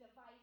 devices,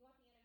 You want the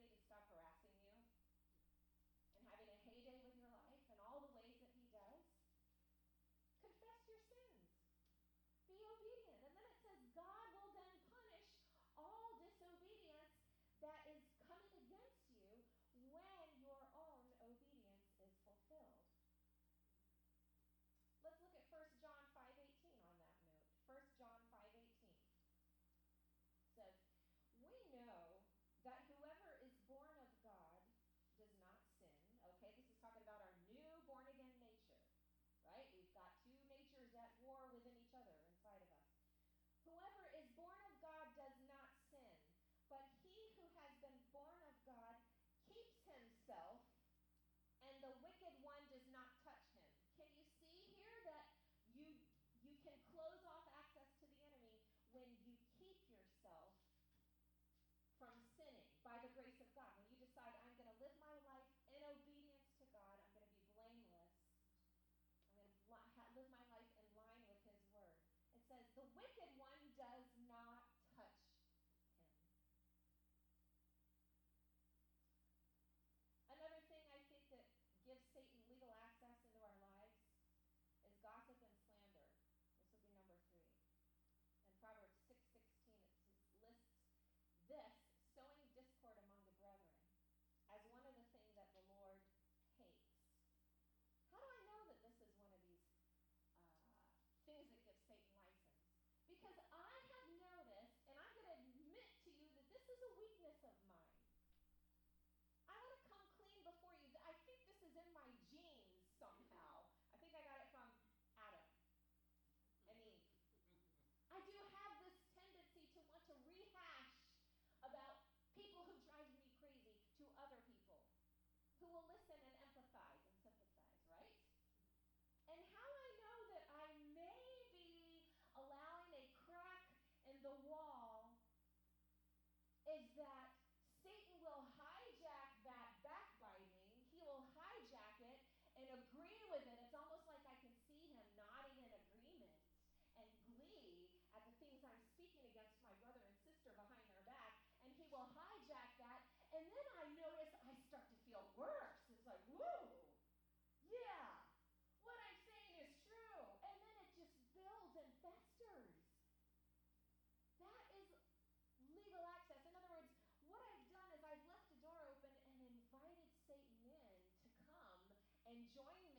join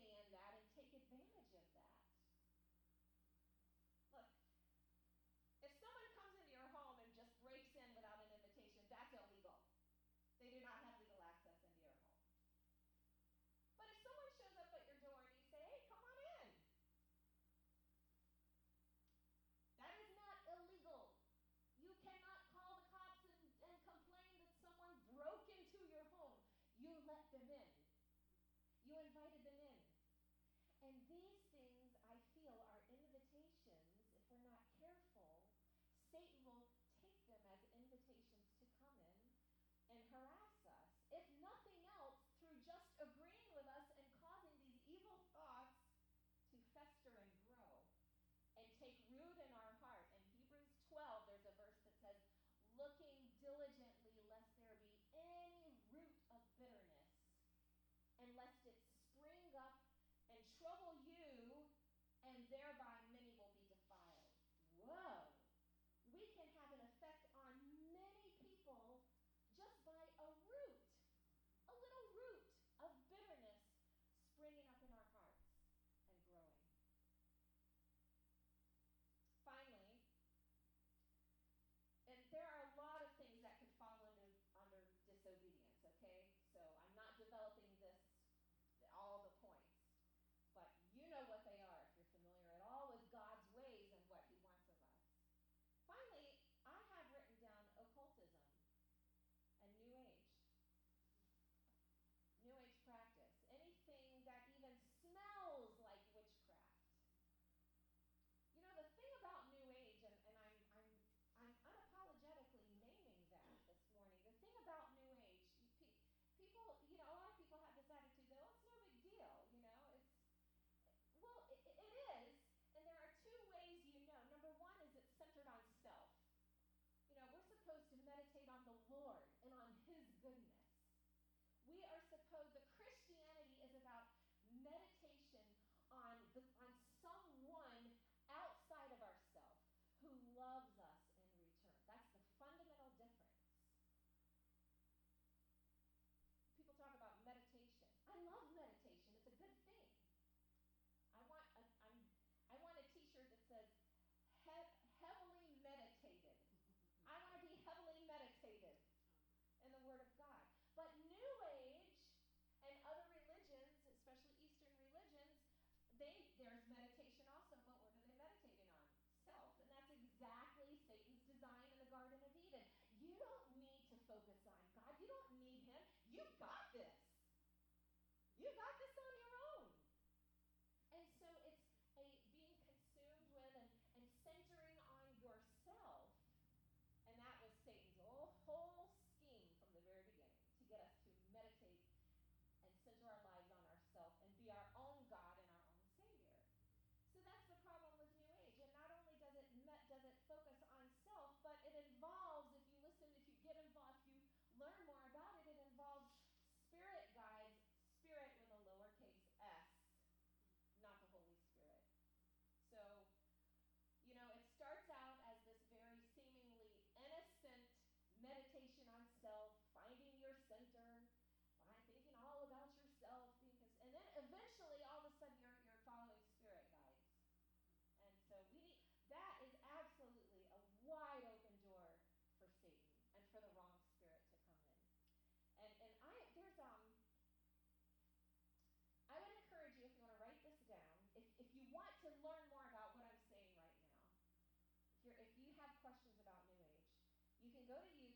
go to YouTube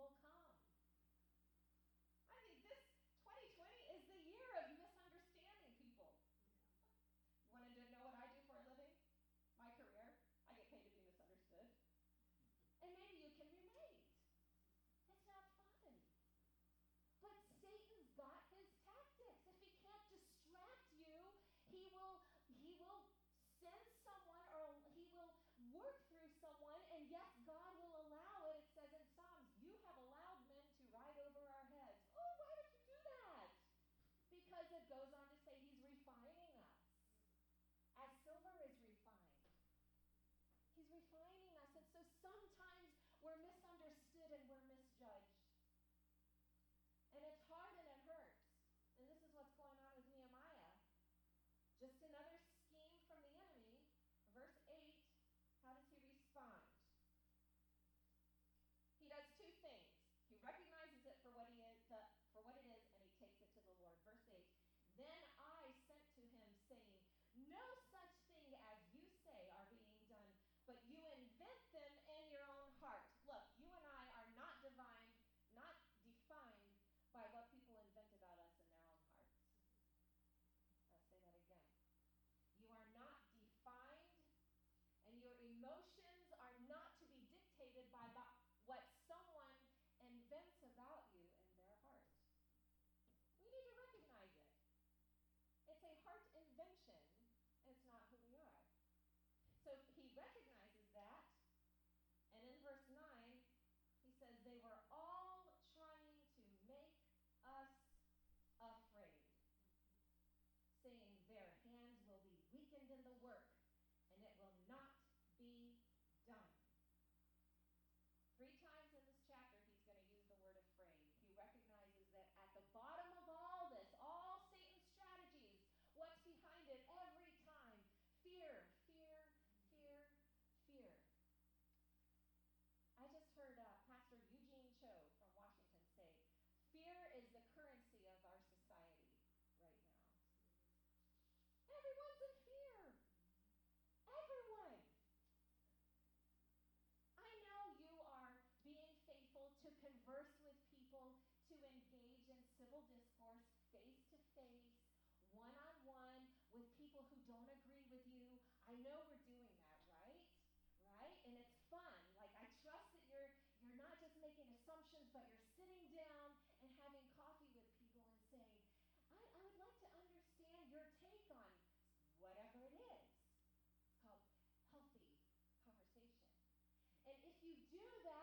will come. Then civil discourse, face to face, one on one, with people who don't agree with you. I know we're doing that, right? Right? And it's fun. Like I trust that you're you're not just making assumptions, but you're sitting down and having coffee with people and saying, I, I would like to understand your take on whatever it is. It's called healthy conversation. And if you do that,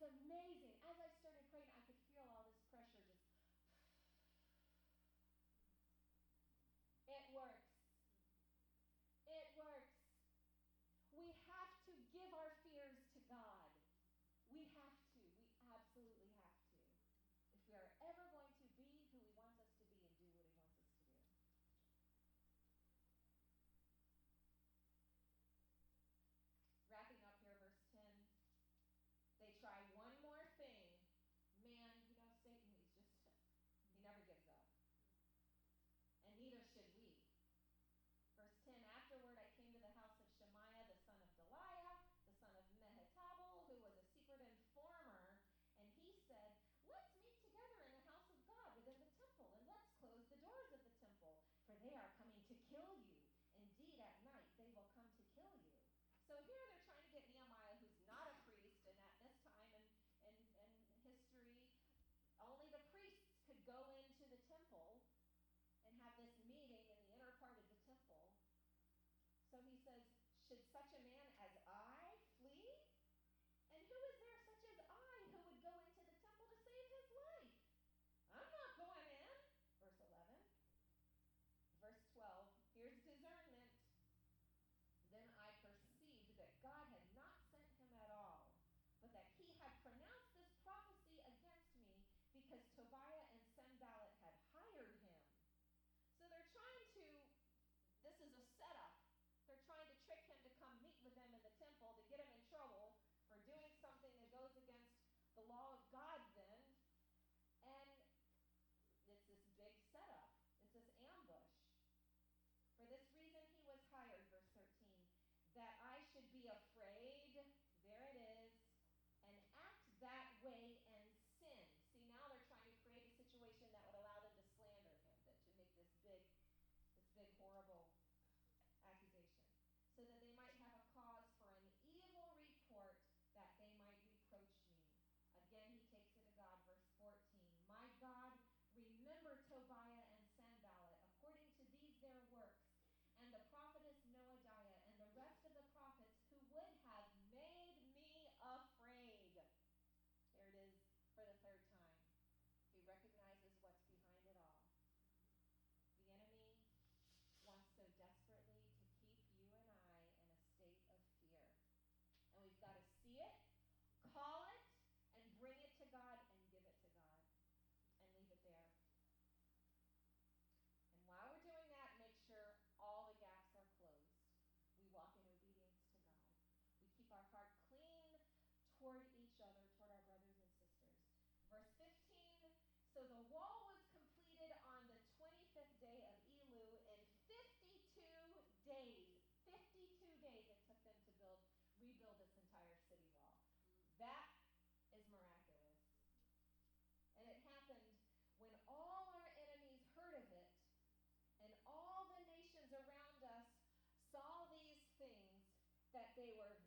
was amazing. That they were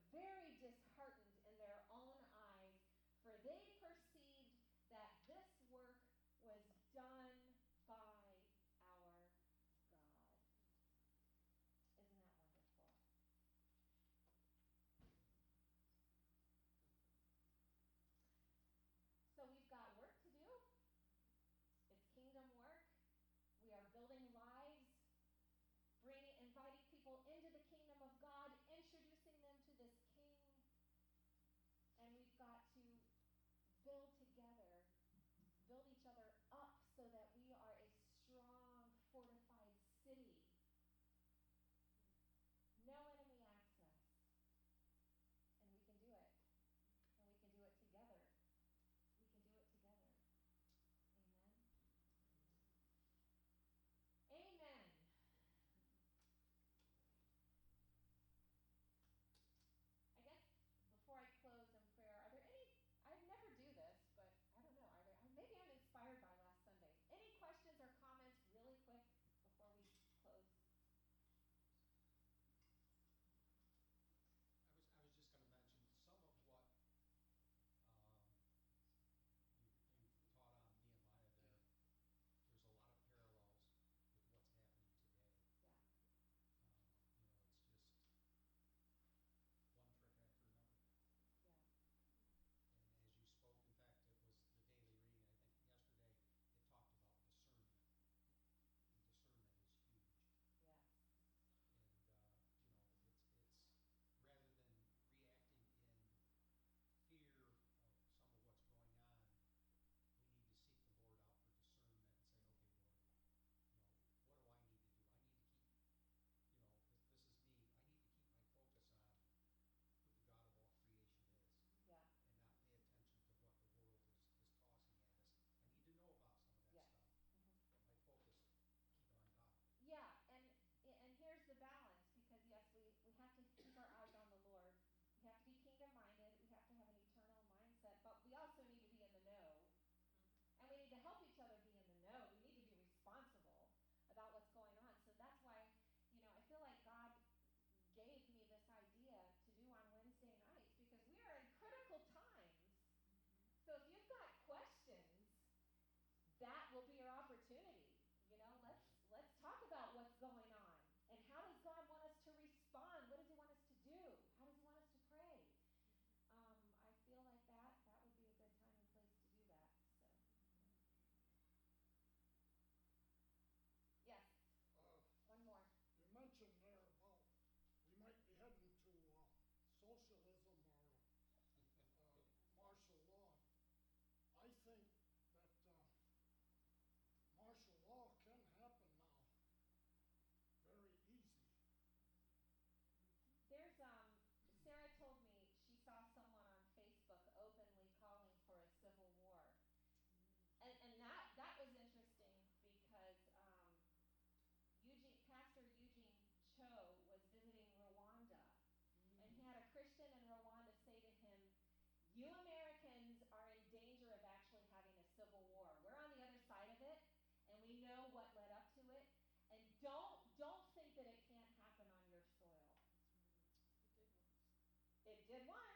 did once.